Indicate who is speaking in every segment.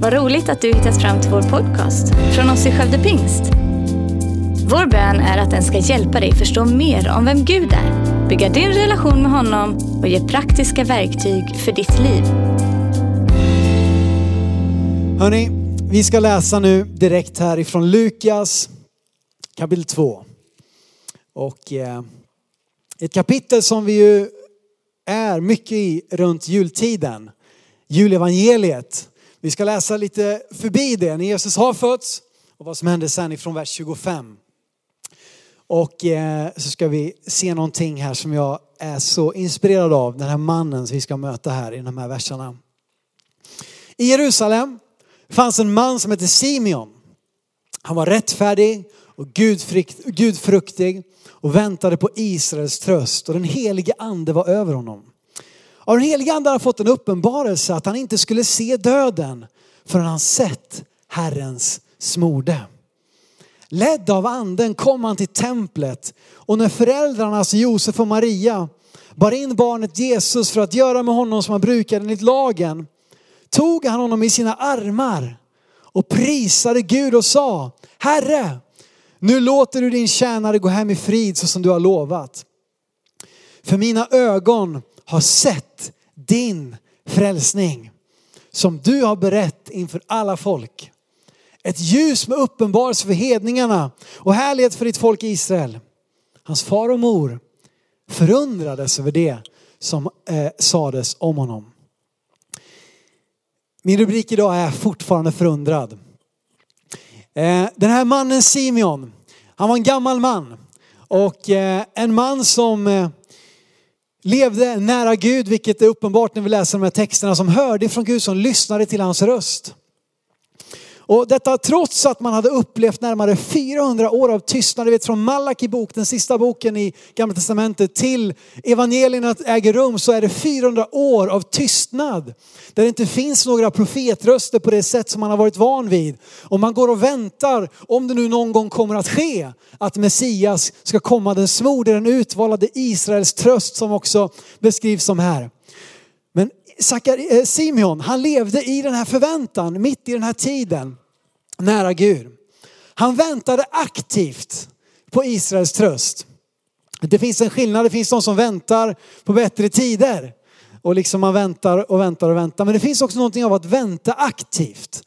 Speaker 1: Vad roligt att du hittat fram till vår podcast från oss i Skövde Pingst. Vår bön är att den ska hjälpa dig förstå mer om vem Gud är, bygga din relation med honom och ge praktiska verktyg för ditt liv.
Speaker 2: Hörni, vi ska läsa nu direkt härifrån Lukas kapitel 2. Och eh, ett kapitel som vi ju är mycket i runt jultiden. Julevangeliet. Vi ska läsa lite förbi det, när Jesus har fötts och vad som hände sen ifrån vers 25. Och eh, så ska vi se någonting här som jag är så inspirerad av, den här mannen som vi ska möta här i de här verserna. I Jerusalem fanns en man som hette Simeon. Han var rättfärdig och gudfruktig och väntade på Israels tröst och den helige ande var över honom. Av den helige ande hade han fått en uppenbarelse att han inte skulle se döden förrän han sett Herrens smorde. Ledd av anden kom han till templet och när föräldrarna, alltså Josef och Maria, bar in barnet Jesus för att göra med honom som han brukade enligt lagen, tog han honom i sina armar och prisade Gud och sa, Herre, nu låter du din tjänare gå hem i frid så som du har lovat. För mina ögon har sett din frälsning som du har berett inför alla folk. Ett ljus med uppenbarelse för hedningarna och härlighet för ditt folk Israel. Hans far och mor förundrades över det som eh, sades om honom. Min rubrik idag är fortfarande förundrad. Eh, den här mannen Simeon, han var en gammal man och eh, en man som eh, levde nära Gud, vilket är uppenbart när vi läser de här texterna, som hörde ifrån Gud, som lyssnade till hans röst. Och detta trots att man hade upplevt närmare 400 år av tystnad. Du vet från Malaki bok, den sista boken i Gamla Testamentet, till evangelierna äger rum så är det 400 år av tystnad. Där det inte finns några profetröster på det sätt som man har varit van vid. Och man går och väntar, om det nu någon gång kommer att ske, att Messias ska komma, den smorde, den utvalade Israels tröst som också beskrivs som här. Eh, Simeon, han levde i den här förväntan, mitt i den här tiden, nära Gud. Han väntade aktivt på Israels tröst. Det finns en skillnad, det finns de som väntar på bättre tider. Och liksom man väntar och väntar och väntar. Men det finns också någonting av att vänta aktivt.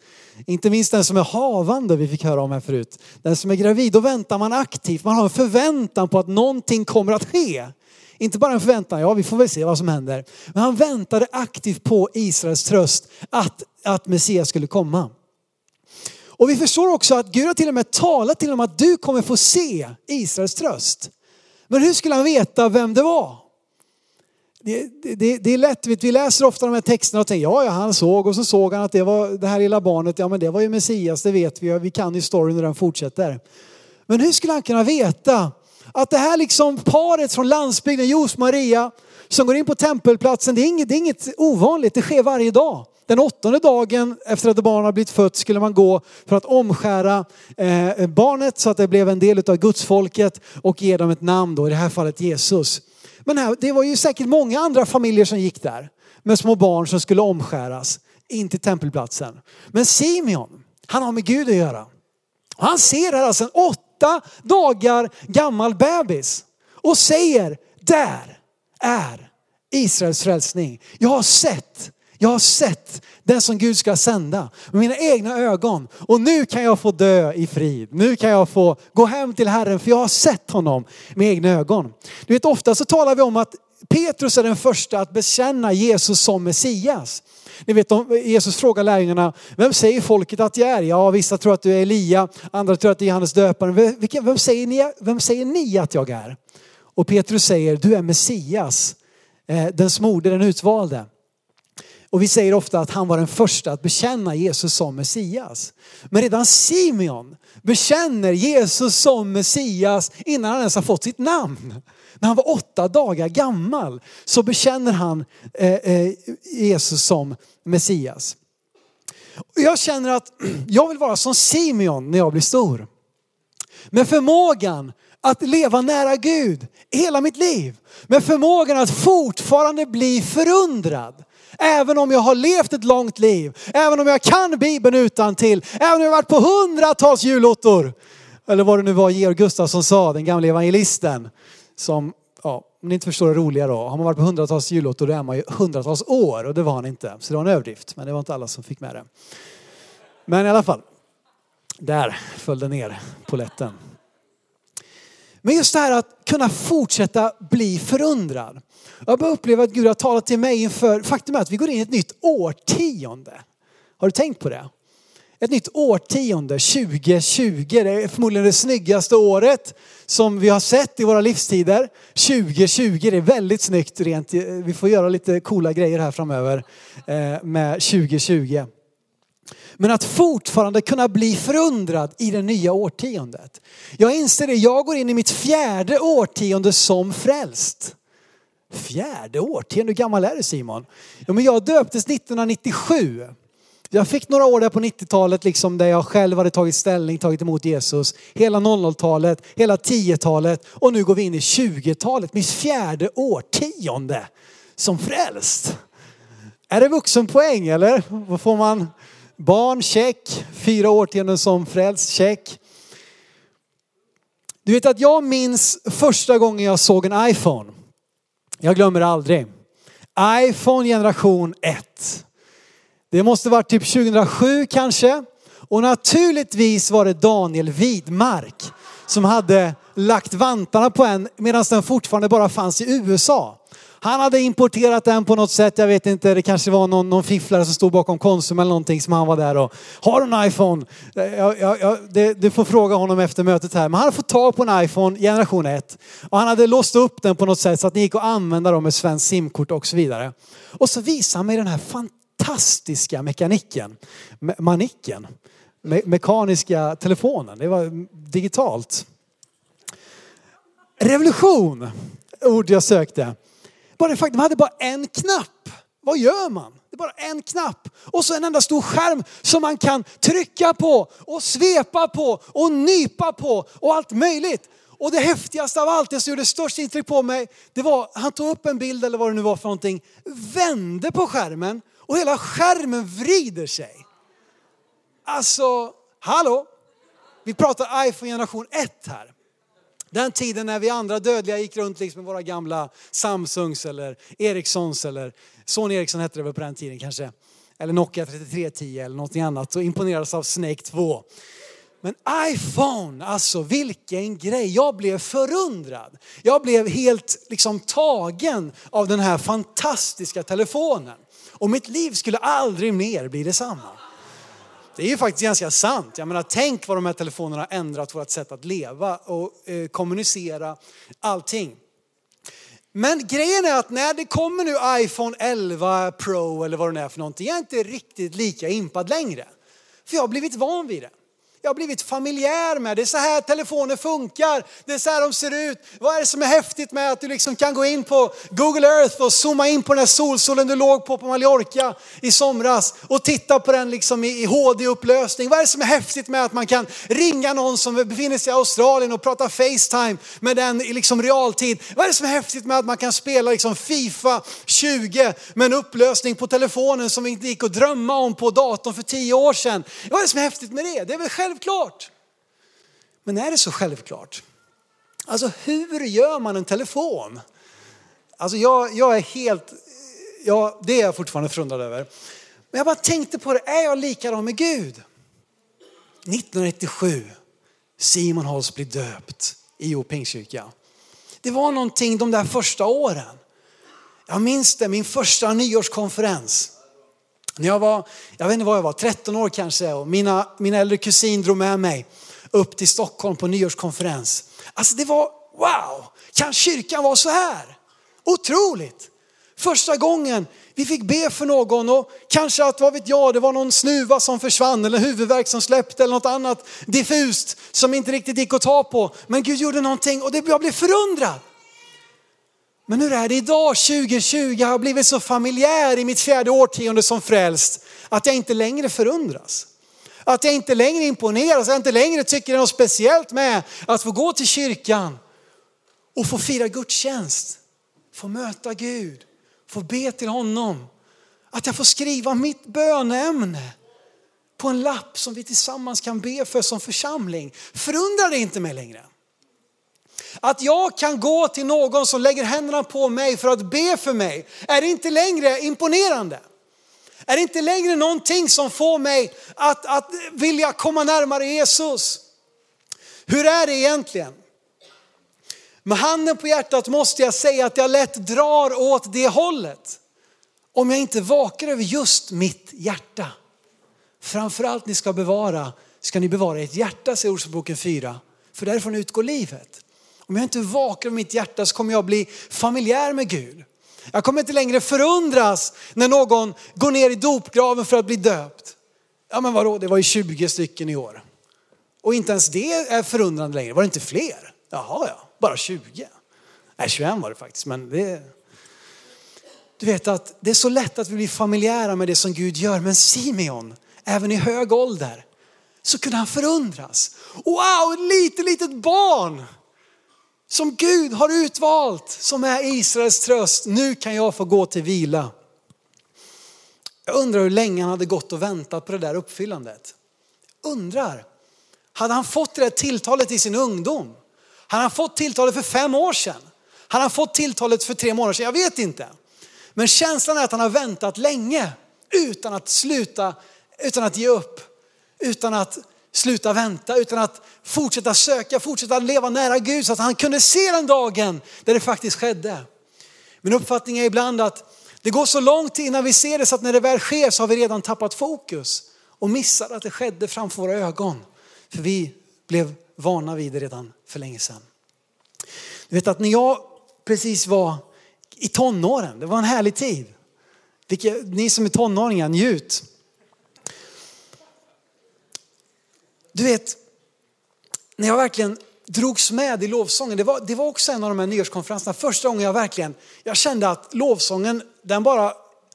Speaker 2: Inte minst den som är havande, vi fick höra om här förut. Den som är gravid, då väntar man aktivt. Man har en förväntan på att någonting kommer att ske. Inte bara en förväntan, ja vi får väl se vad som händer. Men han väntade aktivt på Israels tröst att, att Messias skulle komma. Och vi förstår också att Gud har till och med talat till honom att du kommer få se Israels tröst. Men hur skulle han veta vem det var? Det, det, det är lätt, vi läser ofta de här texterna och tänker ja, ja, han såg och så såg han att det var det här lilla barnet, ja men det var ju Messias, det vet vi, vi kan ju storyn och den fortsätter. Men hur skulle han kunna veta att det här liksom paret från landsbygden, Jos Maria, som går in på tempelplatsen, det är, inget, det är inget ovanligt, det sker varje dag. Den åttonde dagen efter att barnet har blivit fött skulle man gå för att omskära eh, barnet så att det blev en del av gudsfolket och ge dem ett namn då, i det här fallet Jesus. Men här, det var ju säkert många andra familjer som gick där med små barn som skulle omskäras in till tempelplatsen. Men Simeon, han har med Gud att göra. Och han ser här alltså en åtta dagar gammal bebis och säger, där är Israels frälsning. Jag har sett, jag har sett den som Gud ska sända med mina egna ögon. Och nu kan jag få dö i frid. Nu kan jag få gå hem till Herren för jag har sett honom med egna ögon. Du vet ofta så talar vi om att Petrus är den första att bekänna Jesus som Messias. Ni vet Jesus frågar lärjungarna, vem säger folket att jag är? Ja, vissa tror att du är Elia, andra tror att du är Johannes döparen. Vem säger ni, vem säger ni att jag är? Och Petrus säger, du är Messias, eh, den smorde, den utvalde. Och vi säger ofta att han var den första att bekänna Jesus som Messias. Men redan Simeon bekänner Jesus som Messias innan han ens har fått sitt namn. När han var åtta dagar gammal så bekänner han eh, eh, Jesus som Messias. Jag känner att jag vill vara som Simeon när jag blir stor. Med förmågan att leva nära Gud hela mitt liv. Med förmågan att fortfarande bli förundrad Även om jag har levt ett långt liv, även om jag kan Bibeln utan till, även om jag har varit på hundratals julottor. Eller vad det nu var Georg Gustafsson sa, den gamle evangelisten. Som, ja, om ni inte förstår det roliga då. Har man varit på hundratals julottor då är man ju hundratals år och det var han inte. Så det var en överdrift, men det var inte alla som fick med det. Men i alla fall, där föll det ner på lätten. Men just det här att kunna fortsätta bli förundrad. Jag börjar uppleva att Gud har talat till mig inför, faktum är att vi går in i ett nytt årtionde. Har du tänkt på det? Ett nytt årtionde, 2020, det är förmodligen det snyggaste året som vi har sett i våra livstider. 2020, det är väldigt snyggt rent, vi får göra lite coola grejer här framöver eh, med 2020. Men att fortfarande kunna bli förundrad i det nya årtiondet. Jag inser det, jag går in i mitt fjärde årtionde som frälst. Fjärde årtionde, hur gammal är du Simon? Ja, men jag döptes 1997. Jag fick några år där på 90-talet liksom där jag själv hade tagit ställning, tagit emot Jesus. Hela 00-talet, hela 10-talet och nu går vi in i 20-talet, mitt fjärde årtionde som frälst. Är det vuxenpoäng eller? Vad får man? Barn, check. Fyra årtionden som frälst, check. Du vet att jag minns första gången jag såg en iPhone. Jag glömmer aldrig. iPhone generation 1. Det måste varit typ 2007 kanske. Och naturligtvis var det Daniel Widmark som hade lagt vantarna på en medan den fortfarande bara fanns i USA. Han hade importerat den på något sätt, jag vet inte, det kanske var någon, någon fifflare som stod bakom Konsum eller någonting som han var där och har du en iPhone? Jag, jag, jag, det, du får fråga honom efter mötet här. Men han hade fått tag på en iPhone generation 1 och han hade låst upp den på något sätt så att det gick att använda dem med svenskt simkort och så vidare. Och så visade han mig den här fantastiska mekaniken, me manicken, me mekaniska telefonen. Det var digitalt. Revolution, ord jag sökte. Bara faktum, de hade bara en knapp. Vad gör man? Det är bara en knapp. Och så en enda stor skärm som man kan trycka på och svepa på och nypa på och allt möjligt. Och det häftigaste av allt, det som gjorde störst intryck på mig, det var han tog upp en bild eller vad det nu var för någonting, vände på skärmen och hela skärmen vrider sig. Alltså, hallå? Vi pratar iPhone generation 1 här. Den tiden när vi andra dödliga gick runt liksom med våra gamla Samsungs eller Ericssons eller Sony Ericsson hette det väl på den tiden kanske. Eller Nokia 3310 eller någonting annat och imponerades av Snake 2. Men iPhone, alltså vilken grej. Jag blev förundrad. Jag blev helt liksom tagen av den här fantastiska telefonen. Och mitt liv skulle aldrig mer bli detsamma. Det är ju faktiskt ganska sant. Jag menar, tänk vad de här telefonerna har ändrat vårt sätt att leva och eh, kommunicera, allting. Men grejen är att när det kommer nu iPhone 11 Pro eller vad det är för någonting, jag är inte riktigt lika impad längre. För jag har blivit van vid det. Jag har blivit familjär med. Det är så här telefoner funkar. Det är så här de ser ut. Vad är det som är häftigt med att du liksom kan gå in på Google Earth och zooma in på den här solsolen du låg på på Mallorca i somras och titta på den liksom i HD-upplösning. Vad är det som är häftigt med att man kan ringa någon som befinner sig i Australien och prata Facetime med den i liksom realtid? Vad är det som är häftigt med att man kan spela liksom Fifa 20 med en upplösning på telefonen som inte gick att drömma om på datorn för tio år sedan? Vad är det som är häftigt med det? Det är väl själv självklart. Men är det så självklart? Alltså hur gör man en telefon? Alltså jag, jag är helt, ja, det är jag fortfarande förundrad över. Men jag bara tänkte på det, är jag likadan med Gud? 1997, Simon Holst blir döpt i O Pingstkyrka. Det var någonting de där första åren. Jag minns det, min första nyårskonferens. När jag var, jag vet inte vad jag var, 13 år kanske och mina, min äldre kusin drog med mig upp till Stockholm på nyårskonferens. Alltså det var wow, kan kyrkan vara så här? Otroligt! Första gången vi fick be för någon och kanske att, vad vet jag, det var någon snuva som försvann eller huvudvärk som släppte eller något annat diffust som inte riktigt gick att ta på. Men Gud gjorde någonting och det, jag blev förundrad. Men hur är det idag 2020? Jag har blivit så familjär i mitt fjärde årtionde som frälst att jag inte längre förundras. Att jag inte längre imponeras, att jag inte längre tycker det är något speciellt med att få gå till kyrkan och få fira gudstjänst. Få möta Gud, få be till honom. Att jag får skriva mitt bönämne på en lapp som vi tillsammans kan be för som församling. Förundrar det inte mig längre? Att jag kan gå till någon som lägger händerna på mig för att be för mig, är inte längre imponerande? Är det inte längre någonting som får mig att, att vilja komma närmare Jesus? Hur är det egentligen? Med handen på hjärtat måste jag säga att jag lätt drar åt det hållet. Om jag inte vakar över just mitt hjärta. Framförallt ni ska bevara, ska ni bevara ert hjärta, säger Ordsboken 4. För därifrån utgår livet. Om jag inte vakar i mitt hjärta så kommer jag bli familjär med Gud. Jag kommer inte längre förundras när någon går ner i dopgraven för att bli döpt. Ja men vadå, det var ju 20 stycken i år. Och inte ens det är förundrande längre. Var det inte fler? Jaha ja, bara 20. Nej 21 var det faktiskt men det... Du vet att det är så lätt att vi blir familjära med det som Gud gör. Men Simeon, även i hög ålder, så kunde han förundras. Wow, ett litet, litet barn som Gud har utvalt, som är Israels tröst. Nu kan jag få gå till vila. Jag undrar hur länge han hade gått och väntat på det där uppfyllandet. Undrar, hade han fått det där tilltalet i sin ungdom? Hade han fått tilltalet för fem år sedan? Hade han fått tilltalet för tre månader sedan? Jag vet inte. Men känslan är att han har väntat länge utan att sluta, utan att ge upp, utan att sluta vänta, utan att fortsätta söka, fortsätta leva nära Gud så att han kunde se den dagen där det faktiskt skedde. Min uppfattning är ibland att det går så långt innan vi ser det så att när det väl sker så har vi redan tappat fokus och missar att det skedde framför våra ögon. För vi blev vana vid det redan för länge sedan. Du vet att när jag precis var i tonåren, det var en härlig tid. Vilka, ni som är tonåringar, njut. Du vet, när jag verkligen drogs med i lovsången, det var, det var också en av de här nyårskonferenserna, första gången jag verkligen, jag kände att lovsången, den bara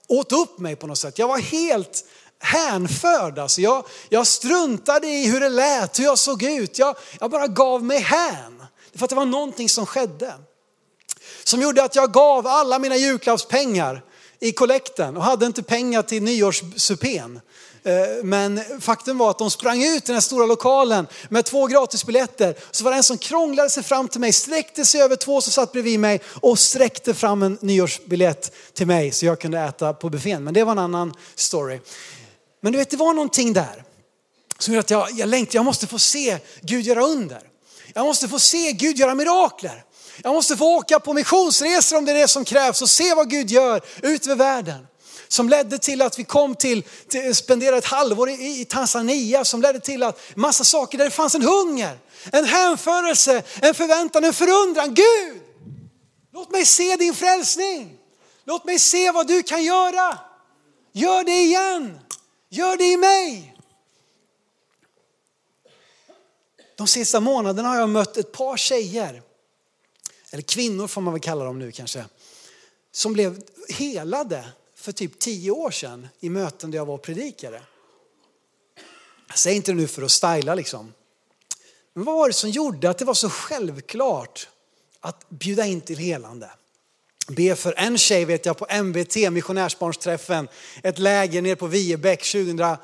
Speaker 2: åt upp mig på något sätt. Jag var helt hänförd. Alltså jag, jag struntade i hur det lät, hur jag såg ut. Jag, jag bara gav mig hän. För att det var någonting som skedde. Som gjorde att jag gav alla mina julklappspengar i kollekten och hade inte pengar till nyårssupén. Eh, men faktum var att de sprang ut i den här stora lokalen med två gratisbiljetter. Så var det en som krånglade sig fram till mig, sträckte sig över två som satt bredvid mig och sträckte fram en nyårsbiljett till mig så jag kunde äta på buffén. Men det var en annan story. Men du vet, det var någonting där som gjorde att jag, jag längtade, jag måste få se Gud göra under. Jag måste få se Gud göra mirakler. Jag måste få åka på missionsresor om det är det som krävs och se vad Gud gör ut över världen. Som ledde till att vi kom till, till spenderade ett halvår i, i Tanzania, som ledde till att massa saker där det fanns en hunger, en hänförelse, en förväntan, en förundran. Gud, låt mig se din frälsning. Låt mig se vad du kan göra. Gör det igen. Gör det i mig. De sista månaderna har jag mött ett par tjejer, eller kvinnor får man väl kalla dem nu kanske, som blev helade för typ tio år sedan i möten där jag var och predikade. Jag säger inte det nu för att styla liksom. Men vad var det som gjorde att det var så självklart att bjuda in till helande? Be för en tjej vet jag på MBT, missionärsbarnsträffen, ett läger nere på Viebäck 2008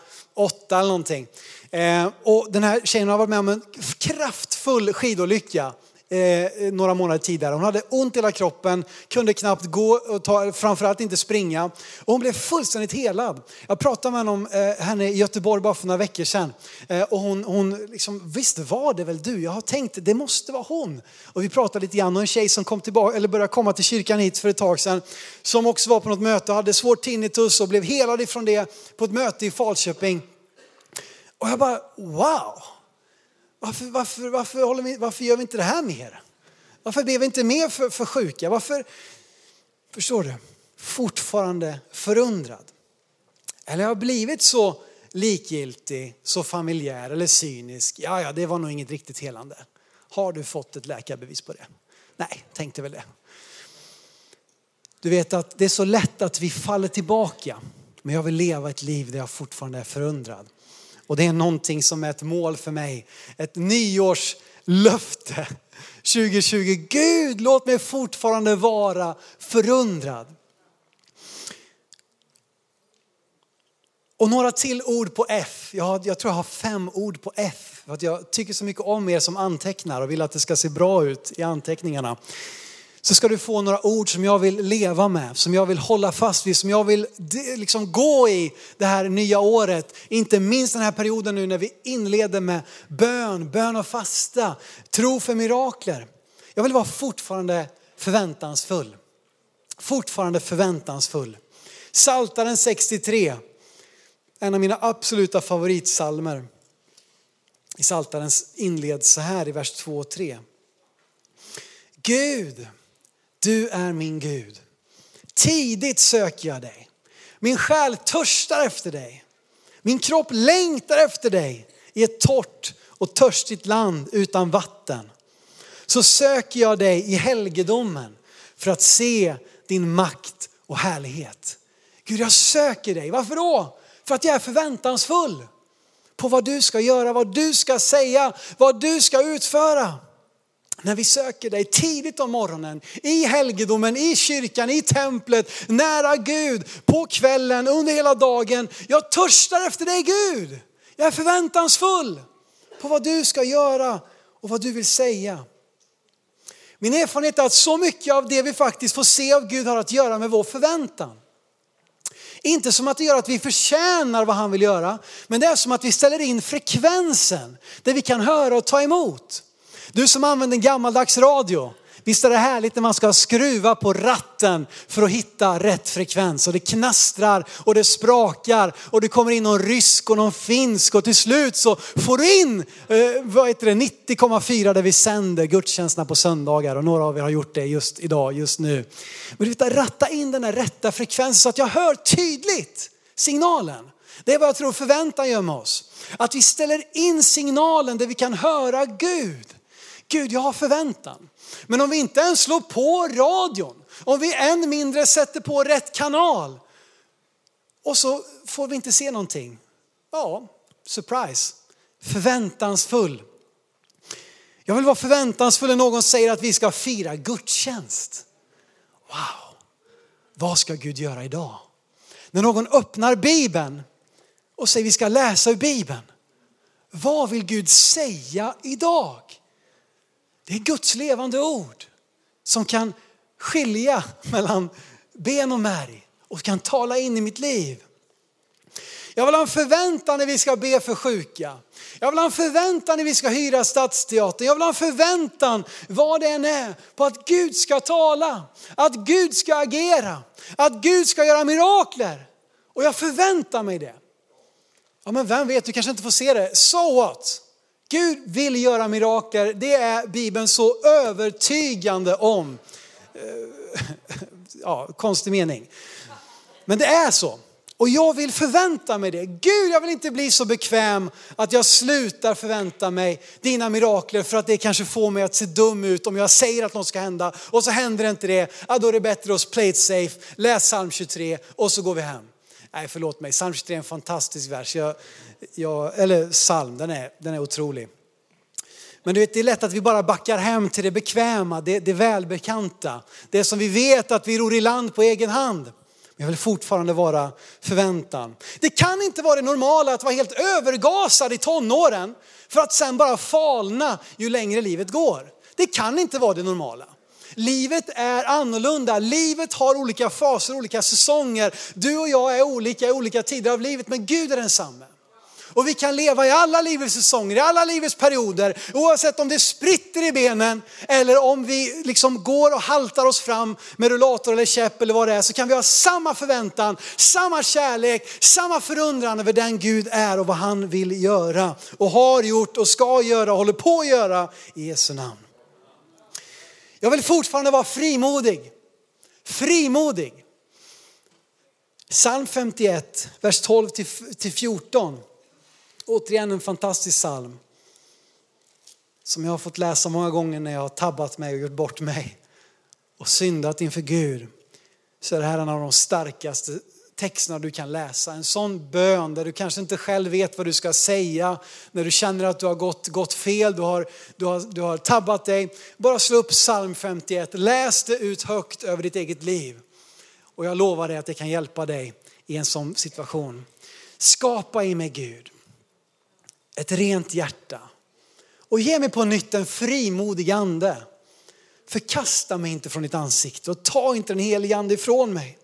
Speaker 2: eller någonting. Eh, och den här tjejen har varit med om en kraftfull skidolycka Eh, eh, några månader tidigare. Hon hade ont i hela kroppen, kunde knappt gå och ta, framförallt inte springa. Och hon blev fullständigt helad. Jag pratade med honom, eh, henne i Göteborg bara för några veckor sedan. Eh, och hon, hon liksom, visst var det väl du? Jag har tänkt, det måste vara hon. Och vi pratade lite grann och en tjej som kom tillbaka, eller började komma till kyrkan hit för ett tag sedan. Som också var på något möte och hade svårt tinnitus och blev helad ifrån det på ett möte i Falköping. Och jag bara, wow! Varför, varför, varför, håller vi, varför gör vi inte det här mer? Varför ber vi inte mer för, för sjuka? Varför, förstår du, fortfarande förundrad? Eller har jag blivit så likgiltig, så familjär eller cynisk? Ja, ja, det var nog inget riktigt helande. Har du fått ett läkarbevis på det? Nej, tänkte väl det. Du vet att det är så lätt att vi faller tillbaka. Men jag vill leva ett liv där jag fortfarande är förundrad. Och det är någonting som är ett mål för mig. Ett nyårslöfte 2020. Gud, låt mig fortfarande vara förundrad. Och några till ord på F. Jag, har, jag tror jag har fem ord på F. För att jag tycker så mycket om er som antecknar och vill att det ska se bra ut i anteckningarna. Så ska du få några ord som jag vill leva med, som jag vill hålla fast vid, som jag vill liksom gå i det här nya året. Inte minst den här perioden nu när vi inleder med bön, bön och fasta, tro för mirakler. Jag vill vara fortfarande förväntansfull. Fortfarande förväntansfull. Saltaren 63 en av mina absoluta favoritsalmer. I Psaltaren inleds så här i vers 2 och 3. Gud, du är min Gud. Tidigt söker jag dig. Min själ törstar efter dig. Min kropp längtar efter dig i ett torrt och törstigt land utan vatten. Så söker jag dig i helgedomen för att se din makt och härlighet. Gud, jag söker dig. Varför då? För att jag är förväntansfull på vad du ska göra, vad du ska säga, vad du ska utföra. När vi söker dig tidigt om morgonen, i helgedomen, i kyrkan, i templet, nära Gud, på kvällen, under hela dagen. Jag törstar efter dig Gud. Jag är förväntansfull på vad du ska göra och vad du vill säga. Min erfarenhet är att så mycket av det vi faktiskt får se av Gud har att göra med vår förväntan. Inte som att det gör att vi förtjänar vad han vill göra, men det är som att vi ställer in frekvensen där vi kan höra och ta emot. Du som använder en gammaldags radio, Visst är det härligt när man ska skruva på ratten för att hitta rätt frekvens och det knastrar och det sprakar och det kommer in någon rysk och någon finsk och till slut så får du in eh, vad heter det, 90,4 där vi sänder gudstjänsterna på söndagar och några av er har gjort det just idag, just nu. Men du vet, ratta in den här rätta frekvensen så att jag hör tydligt signalen. Det är vad jag tror förväntan gör med oss. Att vi ställer in signalen där vi kan höra Gud. Gud, jag har förväntan. Men om vi inte ens slår på radion, om vi än mindre sätter på rätt kanal och så får vi inte se någonting. Ja, surprise, förväntansfull. Jag vill vara förväntansfull när någon säger att vi ska fira gudstjänst. Wow, vad ska Gud göra idag? När någon öppnar Bibeln och säger vi ska läsa ur Bibeln. Vad vill Gud säga idag? Det är Guds levande ord som kan skilja mellan ben och märg och kan tala in i mitt liv. Jag vill ha en förväntan när vi ska be för sjuka. Jag vill ha en förväntan när vi ska hyra Stadsteatern. Jag vill ha en förväntan, vad det än är, på att Gud ska tala, att Gud ska agera, att Gud ska göra mirakler. Och jag förväntar mig det. Ja men vem vet, du kanske inte får se det. So what? Gud vill göra mirakel, det är Bibeln så övertygande om. Eh, ja, konstig mening. Men det är så. Och jag vill förvänta mig det. Gud, jag vill inte bli så bekväm att jag slutar förvänta mig dina mirakler för att det kanske får mig att se dum ut om jag säger att något ska hända och så händer inte det. Ja, då är det bättre att play it safe, läs psalm 23 och så går vi hem. Nej, förlåt mig, psalm 23 är en fantastisk vers. Jag, jag, eller psalm, den är, den är otrolig. Men du vet, det är lätt att vi bara backar hem till det bekväma, det, det välbekanta. Det som vi vet att vi ror i land på egen hand. Men jag vill fortfarande vara förväntan. Det kan inte vara det normala att vara helt övergasad i tonåren för att sen bara falna ju längre livet går. Det kan inte vara det normala. Livet är annorlunda. Livet har olika faser, olika säsonger. Du och jag är olika i olika tider av livet, men Gud är densamme. Och vi kan leva i alla livets säsonger, i alla livets perioder, oavsett om det spritter i benen eller om vi liksom går och haltar oss fram med rullator eller käpp eller vad det är, så kan vi ha samma förväntan, samma kärlek, samma förundran över den Gud är och vad han vill göra och har gjort och ska göra och håller på att göra i Jesu namn. Jag vill fortfarande vara frimodig. Frimodig. Psalm 51, vers 12 till 14. Återigen en fantastisk psalm. Som jag har fått läsa många gånger när jag har tabbat mig och gjort bort mig. Och syndat inför Gud. Så är det här en av de starkaste texterna du kan läsa. En sån bön där du kanske inte själv vet vad du ska säga. När du känner att du har gått, gått fel, du har, du, har, du har tabbat dig. Bara slå upp psalm 51, läs det ut högt över ditt eget liv. Och jag lovar dig att det kan hjälpa dig i en sån situation. Skapa i mig Gud ett rent hjärta och ge mig på nytt en frimodig ande. Förkasta mig inte från ditt ansikte och ta inte den helige ande ifrån mig.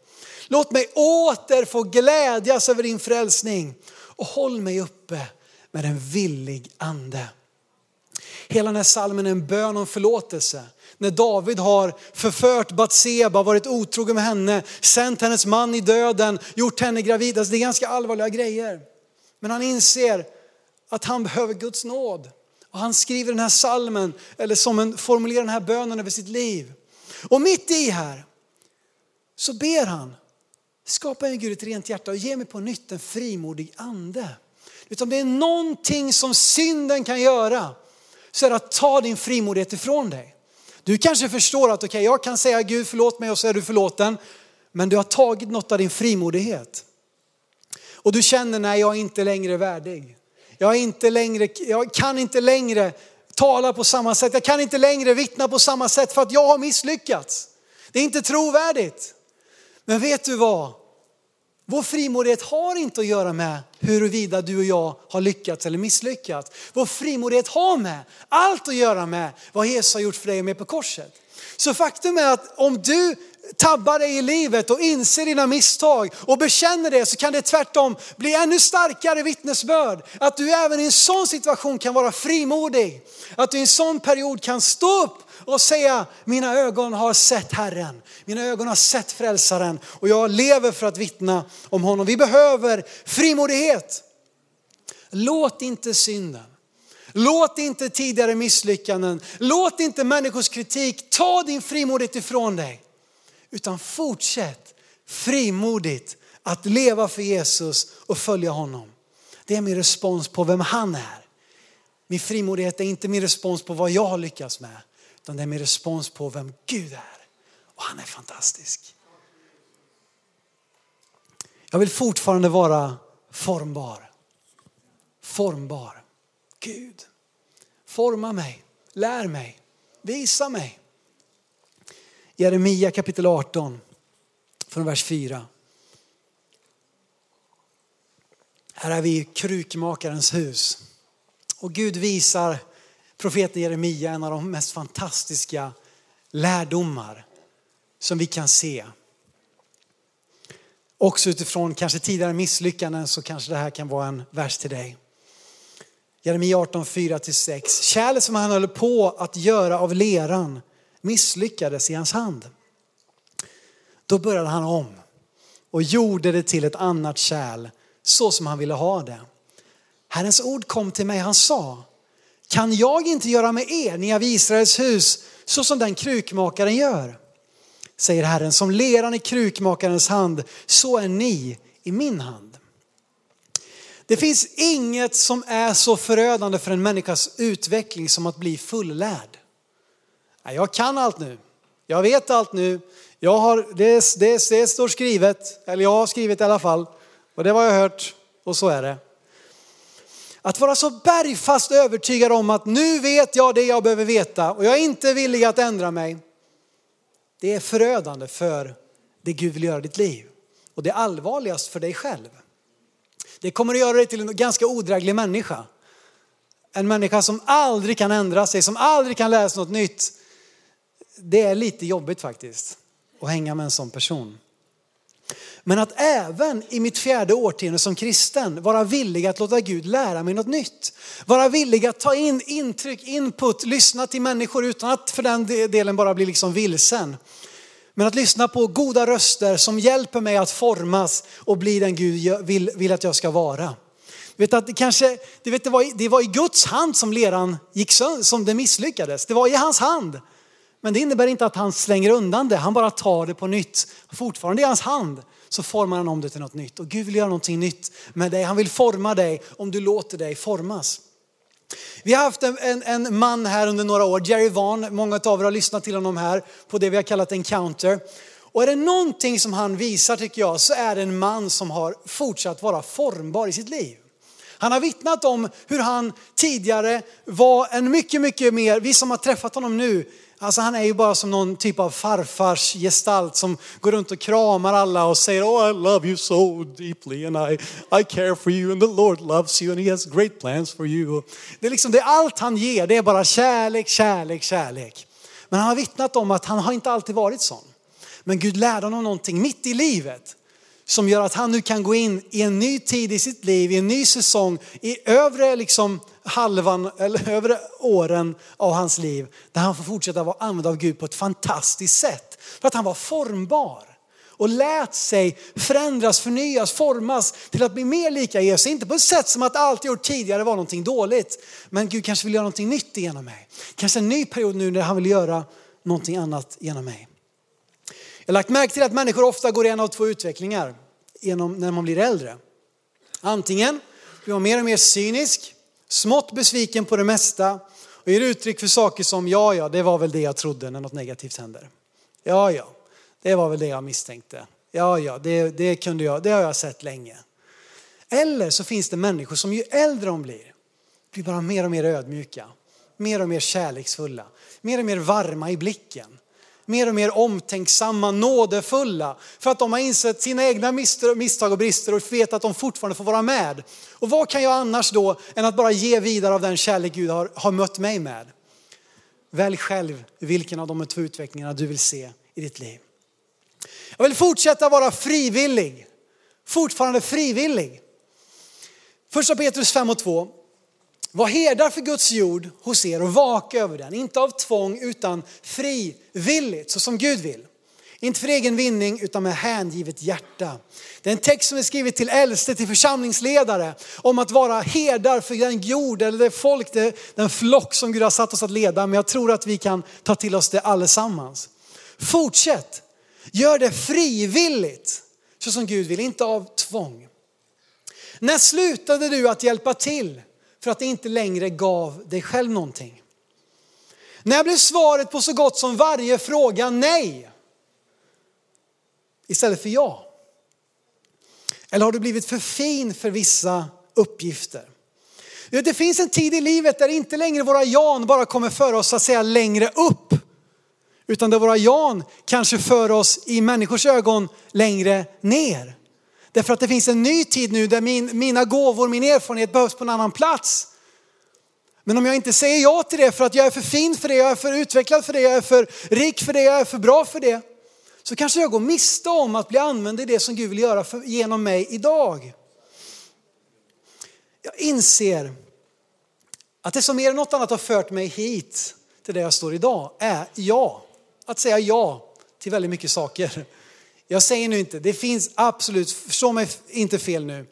Speaker 2: Låt mig åter få glädjas över din frälsning och håll mig uppe med en villig ande. Hela den här salmen är en bön om förlåtelse. När David har förfört Batseba, varit otrogen med henne, sänt hennes man i döden, gjort henne gravid. Alltså det är ganska allvarliga grejer. Men han inser att han behöver Guds nåd. Och han skriver den här salmen, eller som en, formulerar den här bönen över sitt liv. Och mitt i här så ber han, skapa mig Gud ett rent hjärta och ge mig på nytt en frimodig ande. Utan det är någonting som synden kan göra, så är det att ta din frimodighet ifrån dig. Du kanske förstår att okej, okay, jag kan säga Gud förlåt mig och så är du förlåten. Men du har tagit något av din frimodighet. Och du känner, nej jag är inte längre värdig. Jag, är inte längre, jag kan inte längre tala på samma sätt. Jag kan inte längre vittna på samma sätt för att jag har misslyckats. Det är inte trovärdigt. Men vet du vad? Vår frimodighet har inte att göra med huruvida du och jag har lyckats eller misslyckats. Vår frimodighet har med allt att göra med vad Jesus har gjort för dig och med på korset. Så faktum är att om du tabbar dig i livet och inser dina misstag och bekänner det så kan det tvärtom bli ännu starkare vittnesbörd. Att du även i en sån situation kan vara frimodig. Att du i en sån period kan stå upp och säga, mina ögon har sett Herren, mina ögon har sett frälsaren och jag lever för att vittna om honom. Vi behöver frimodighet. Låt inte synden, låt inte tidigare misslyckanden, låt inte människors kritik ta din frimodighet ifrån dig. Utan fortsätt frimodigt att leva för Jesus och följa honom. Det är min respons på vem han är. Min frimodighet är inte min respons på vad jag har lyckats med. Utan det är min respons på vem Gud är. Och han är fantastisk. Jag vill fortfarande vara formbar. Formbar. Gud, forma mig, lär mig, visa mig. Jeremia kapitel 18 från vers 4. Här är vi i krukmakarens hus. Och Gud visar profeten Jeremia en av de mest fantastiska lärdomar som vi kan se. Också utifrån kanske tidigare misslyckanden så kanske det här kan vara en vers till dig. Jeremia 18, 4-6. Kärlet som han höll på att göra av leran misslyckades i hans hand. Då började han om och gjorde det till ett annat kärl så som han ville ha det. Herrens ord kom till mig, han sa, kan jag inte göra med er, ni av Israels hus, så som den krukmakaren gör? Säger Herren, som leran i krukmakarens hand, så är ni i min hand. Det finns inget som är så förödande för en människas utveckling som att bli fullärd. Jag kan allt nu, jag vet allt nu, jag har, det, det, det står skrivet, eller jag har skrivit i alla fall, och det var jag hört och så är det. Att vara så bergfast övertygad om att nu vet jag det jag behöver veta och jag är inte villig att ändra mig. Det är förödande för det Gud vill göra i ditt liv. Och det är allvarligast för dig själv. Det kommer att göra dig till en ganska odräglig människa. En människa som aldrig kan ändra sig, som aldrig kan lära sig något nytt. Det är lite jobbigt faktiskt att hänga med en sån person. Men att även i mitt fjärde årtionde som kristen vara villig att låta Gud lära mig något nytt. Vara villig att ta in intryck, input, lyssna till människor utan att för den delen bara bli liksom vilsen. Men att lyssna på goda röster som hjälper mig att formas och bli den Gud vill, vill att jag ska vara. Vet att det, kanske, vet, det, var, det var i Guds hand som leran gick sönder, som det misslyckades. Det var i hans hand. Men det innebär inte att han slänger undan det, han bara tar det på nytt. Fortfarande i hans hand så formar han om det till något nytt. Och Gud vill göra någonting nytt med dig. Han vill forma dig om du låter dig formas. Vi har haft en, en, en, man här under några år, Jerry Vaughn. Många av er har lyssnat till honom här på det vi har kallat Encounter. Och är det någonting som han visar tycker jag så är det en man som har fortsatt vara formbar i sitt liv. Han har vittnat om hur han tidigare var en mycket, mycket mer, vi som har träffat honom nu, Alltså han är ju bara som någon typ av farfars gestalt som går runt och kramar alla och säger oh I love you so deeply and I, I care for you and the Lord loves you and he has great plans for you. Det är liksom det är allt han ger, det är bara kärlek, kärlek, kärlek. Men han har vittnat om att han har inte alltid varit sån. Men Gud lärde honom någonting mitt i livet som gör att han nu kan gå in i en ny tid i sitt liv, i en ny säsong, i övre liksom halvan, eller övre åren av hans liv, där han får fortsätta vara använd av Gud på ett fantastiskt sätt. För att han var formbar och lät sig förändras, förnyas, formas till att bli mer lika Jesus. Inte på ett sätt som att allt jag gjort tidigare var någonting dåligt. Men Gud kanske vill göra någonting nytt genom mig. Kanske en ny period nu när han vill göra någonting annat genom mig. Jag har lagt märke till att människor ofta går i en av två utvecklingar genom när man blir äldre. Antingen blir man mer och mer cynisk, smått besviken på det mesta och ger uttryck för saker som ja, ja, det var väl det jag trodde när något negativt händer. Ja, ja, det var väl det jag misstänkte. Ja, ja, det, det kunde jag, det har jag sett länge. Eller så finns det människor som ju äldre de blir, blir bara mer och mer ödmjuka, mer och mer kärleksfulla, mer och mer varma i blicken mer och mer omtänksamma, nådefulla. För att de har insett sina egna misstag och brister och vet att de fortfarande får vara med. Och vad kan jag annars då än att bara ge vidare av den kärlek Gud har, har mött mig med? Välj själv vilken av de två utvecklingarna du vill se i ditt liv. Jag vill fortsätta vara frivillig. Fortfarande frivillig. Första Petrus 5 och 2. Var herdar för Guds jord hos er och vaka över den, inte av tvång utan frivilligt, så som Gud vill. Inte för egen vinning utan med hängivet hjärta. Det är en text som är skriven till äldste, till församlingsledare om att vara herdar för den jord eller det folk, det, den flock som Gud har satt oss att leda. Men jag tror att vi kan ta till oss det allesammans. Fortsätt, gör det frivilligt så som Gud vill, inte av tvång. När slutade du att hjälpa till? För att det inte längre gav dig själv någonting? När blev svaret på så gott som varje fråga nej? Istället för ja. Eller har du blivit för fin för vissa uppgifter? Det finns en tid i livet där inte längre våra jan bara kommer föra oss att säga längre upp. Utan där våra jan kanske för oss i människors ögon längre ner. Därför att det finns en ny tid nu där min, mina gåvor, min erfarenhet behövs på en annan plats. Men om jag inte säger ja till det för att jag är för fin för det, jag är för utvecklad för det, jag är för rik för det, jag är för bra för det. Så kanske jag går miste om att bli använd i det som Gud vill göra för, genom mig idag. Jag inser att det som mer än något annat har fört mig hit till där jag står idag är ja. Att säga ja till väldigt mycket saker. Jag säger nu inte, det finns absolut, förstå mig inte fel nu.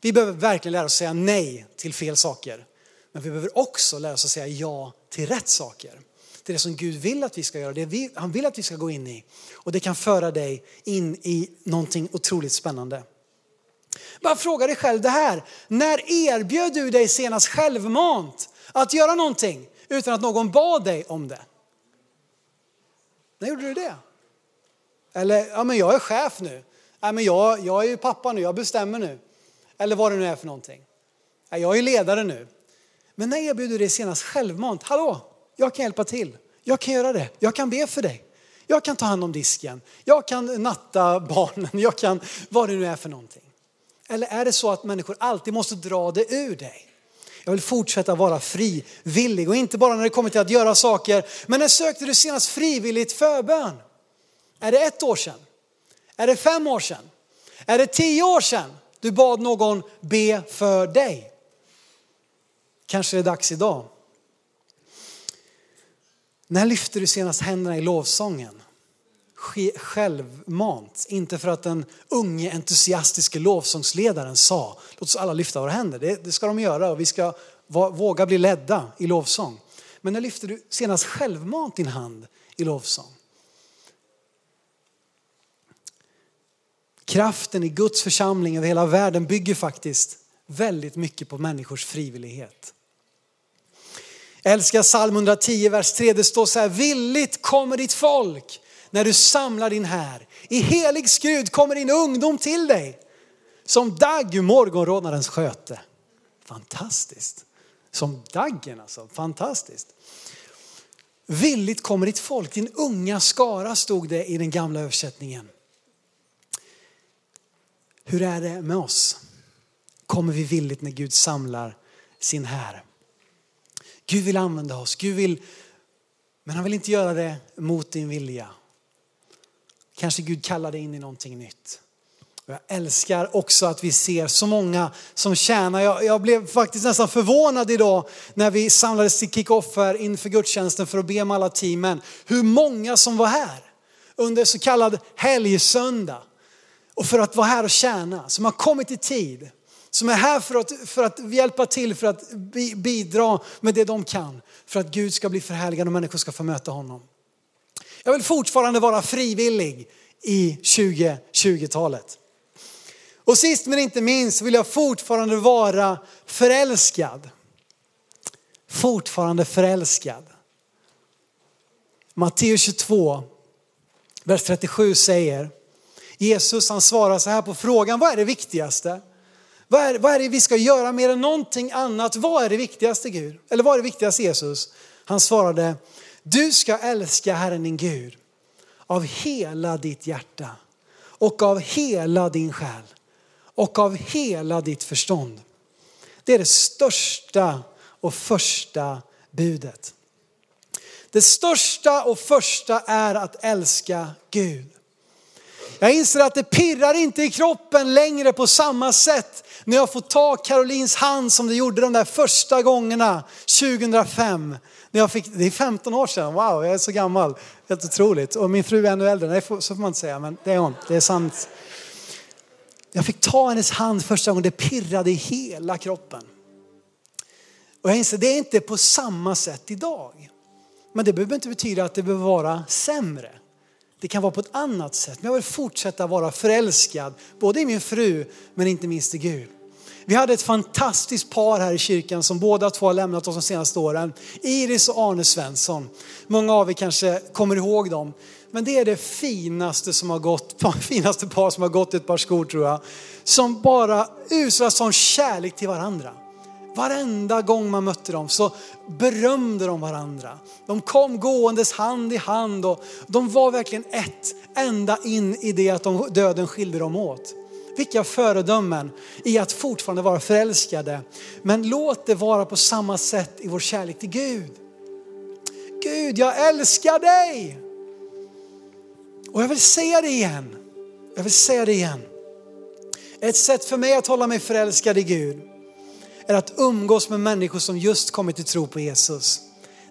Speaker 2: Vi behöver verkligen lära oss säga nej till fel saker. Men vi behöver också lära oss att säga ja till rätt saker. Till det som Gud vill att vi ska göra, det vi, han vill att vi ska gå in i. Och det kan föra dig in i någonting otroligt spännande. Bara fråga dig själv det här. När erbjöd du dig senast självmant att göra någonting utan att någon bad dig om det? När gjorde du det? Eller, ja men jag är chef nu. Nej men jag, jag är ju pappa nu, jag bestämmer nu. Eller vad det nu är för någonting. Nej, jag är ledare nu. Men när erbjuder du dig senast självmant? Hallå, jag kan hjälpa till. Jag kan göra det. Jag kan be för dig. Jag kan ta hand om disken. Jag kan natta barnen. Jag kan vad det nu är för någonting. Eller är det så att människor alltid måste dra det ur dig? Jag vill fortsätta vara frivillig och inte bara när det kommer till att göra saker. Men när sökte du senast frivilligt förbön? Är det ett år sedan? Är det fem år sedan? Är det tio år sedan du bad någon be för dig? Kanske det är dags idag. När lyfte du senast händerna i lovsången? Självmant, inte för att den unge entusiastiske lovsångsledaren sa låt oss alla lyfta våra händer. Det, det ska de göra och vi ska våga bli ledda i lovsång. Men när lyfte du senast självmant din hand i lovsång? Kraften i Guds församling över hela världen bygger faktiskt väldigt mycket på människors frivillighet. Jag älskar psalm 110, vers 3. Det står så här, villigt kommer ditt folk när du samlar din här. I helig skrud kommer din ungdom till dig. Som dagg ur morgonrodnadens sköte. Fantastiskt. Som daggen alltså, fantastiskt. villigt kommer ditt folk, din unga skara stod det i den gamla översättningen. Hur är det med oss? Kommer vi villigt när Gud samlar sin här? Gud vill använda oss, Gud vill, men han vill inte göra det mot din vilja. Kanske Gud kallar dig in i någonting nytt. Jag älskar också att vi ser så många som tjänar. Jag, jag, blev faktiskt nästan förvånad idag när vi samlades till kick-off här inför gudstjänsten för att be med alla teamen. Hur många som var här under så kallad helgsöndag. Och för att vara här och tjäna, som har kommit i tid. Som är här för att, för att hjälpa till, för att bidra med det de kan. För att Gud ska bli förhärligad och människor ska få möta honom. Jag vill fortfarande vara frivillig i 2020-talet. Och sist men inte minst vill jag fortfarande vara förälskad. Fortfarande förälskad. Matteus 22, vers 37 säger, Jesus han svarar så här på frågan, vad är det viktigaste? Vad är, vad är det vi ska göra mer än någonting annat? Vad är det viktigaste Gud? Eller vad är det viktigaste Jesus? Han svarade, du ska älska Herren din Gud av hela ditt hjärta och av hela din själ och av hela ditt förstånd. Det är det största och första budet. Det största och första är att älska Gud. Jag inser att det pirrar inte i kroppen längre på samma sätt när jag får ta Karolins hand som det gjorde de där första gångerna 2005. När jag fick, det är 15 år sedan, wow jag är så gammal. Helt otroligt. Och min fru är ännu äldre, nej så får man inte säga men det är hon, det är sant. Jag fick ta hennes hand första gången, det pirrade i hela kroppen. Och jag inser, det är inte på samma sätt idag. Men det behöver inte betyda att det behöver vara sämre. Det kan vara på ett annat sätt. Men jag vill fortsätta vara förälskad, både i min fru men inte minst i Gud. Vi hade ett fantastiskt par här i kyrkan som båda två har lämnat oss de senaste åren. Iris och Arne Svensson. Många av er kanske kommer ihåg dem. Men det är det finaste som har gått, finaste par som har gått ett par skor tror jag. Som bara utstrålar sån kärlek till varandra. Varenda gång man mötte dem så berömde de varandra. De kom gåendes hand i hand och de var verkligen ett ända in i det att de, döden skilde dem åt. Vilka föredömen i att fortfarande vara förälskade. Men låt det vara på samma sätt i vår kärlek till Gud. Gud, jag älskar dig. Och jag vill säga det igen. Jag vill säga det igen. Ett sätt för mig att hålla mig förälskad i Gud är att umgås med människor som just kommit till tro på Jesus.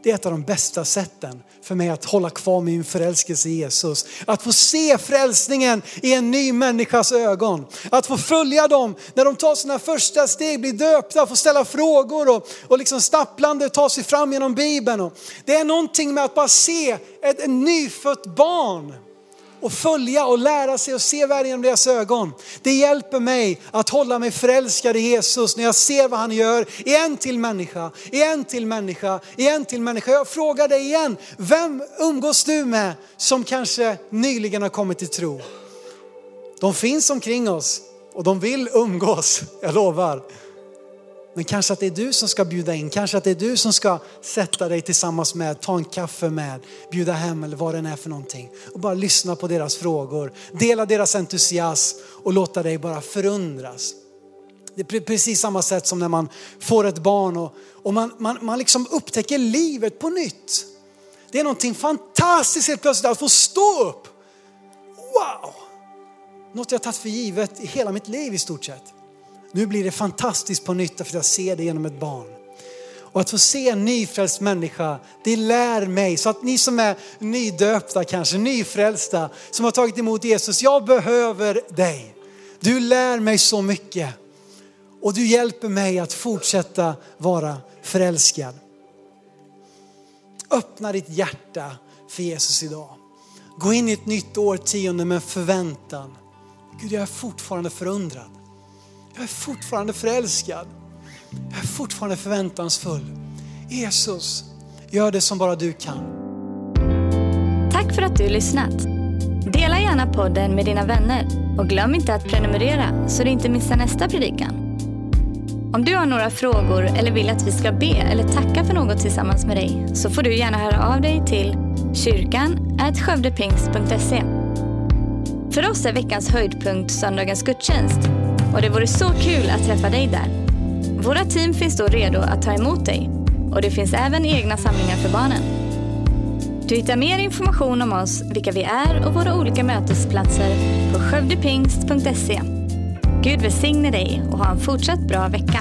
Speaker 2: Det är ett av de bästa sätten för mig att hålla kvar min förälskelse i Jesus. Att få se frälsningen i en ny människas ögon. Att få följa dem när de tar sina första steg, blir döpta, får ställa frågor och, och liksom stapplande ta sig fram genom Bibeln. Det är någonting med att bara se ett, ett nyfött barn och följa och lära sig och se världen genom deras ögon. Det hjälper mig att hålla mig förälskad i Jesus när jag ser vad han gör i en till människa, i en till människa, i en till människa. Jag frågar dig igen, vem umgås du med som kanske nyligen har kommit till tro? De finns omkring oss och de vill umgås, jag lovar. Men kanske att det är du som ska bjuda in, kanske att det är du som ska sätta dig tillsammans med, ta en kaffe med, bjuda hem eller vad det än är för någonting. Och bara lyssna på deras frågor, dela deras entusiasm och låta dig bara förundras. Det är precis samma sätt som när man får ett barn och, och man, man, man liksom upptäcker livet på nytt. Det är någonting fantastiskt helt plötsligt att få stå upp. Wow! Något jag tagit för givet i hela mitt liv i stort sett. Nu blir det fantastiskt på nytt för att jag ser det genom ett barn. Och att få se en nyfrälst människa, det lär mig. Så att ni som är nydöpta kanske, nyfrälsta, som har tagit emot Jesus, jag behöver dig. Du lär mig så mycket. Och du hjälper mig att fortsätta vara förälskad. Öppna ditt hjärta för Jesus idag. Gå in i ett nytt årtionde med förväntan. Gud, jag är fortfarande förundrad. Jag är fortfarande förälskad. Jag är fortfarande förväntansfull. Jesus, gör det som bara du kan.
Speaker 1: Tack för att du lyssnat. Dela gärna podden med dina vänner och glöm inte att prenumerera så du inte missar nästa predikan. Om du har några frågor eller vill att vi ska be eller tacka för något tillsammans med dig så får du gärna höra av dig till kyrkan skövdepingst.se. För oss är veckans höjdpunkt söndagens gudstjänst och det vore så kul att träffa dig där. Våra team finns då redo att ta emot dig och det finns även egna samlingar för barnen. Du hittar mer information om oss, vilka vi är och våra olika mötesplatser på skövdepingst.se. Gud välsigne dig och ha en fortsatt bra vecka.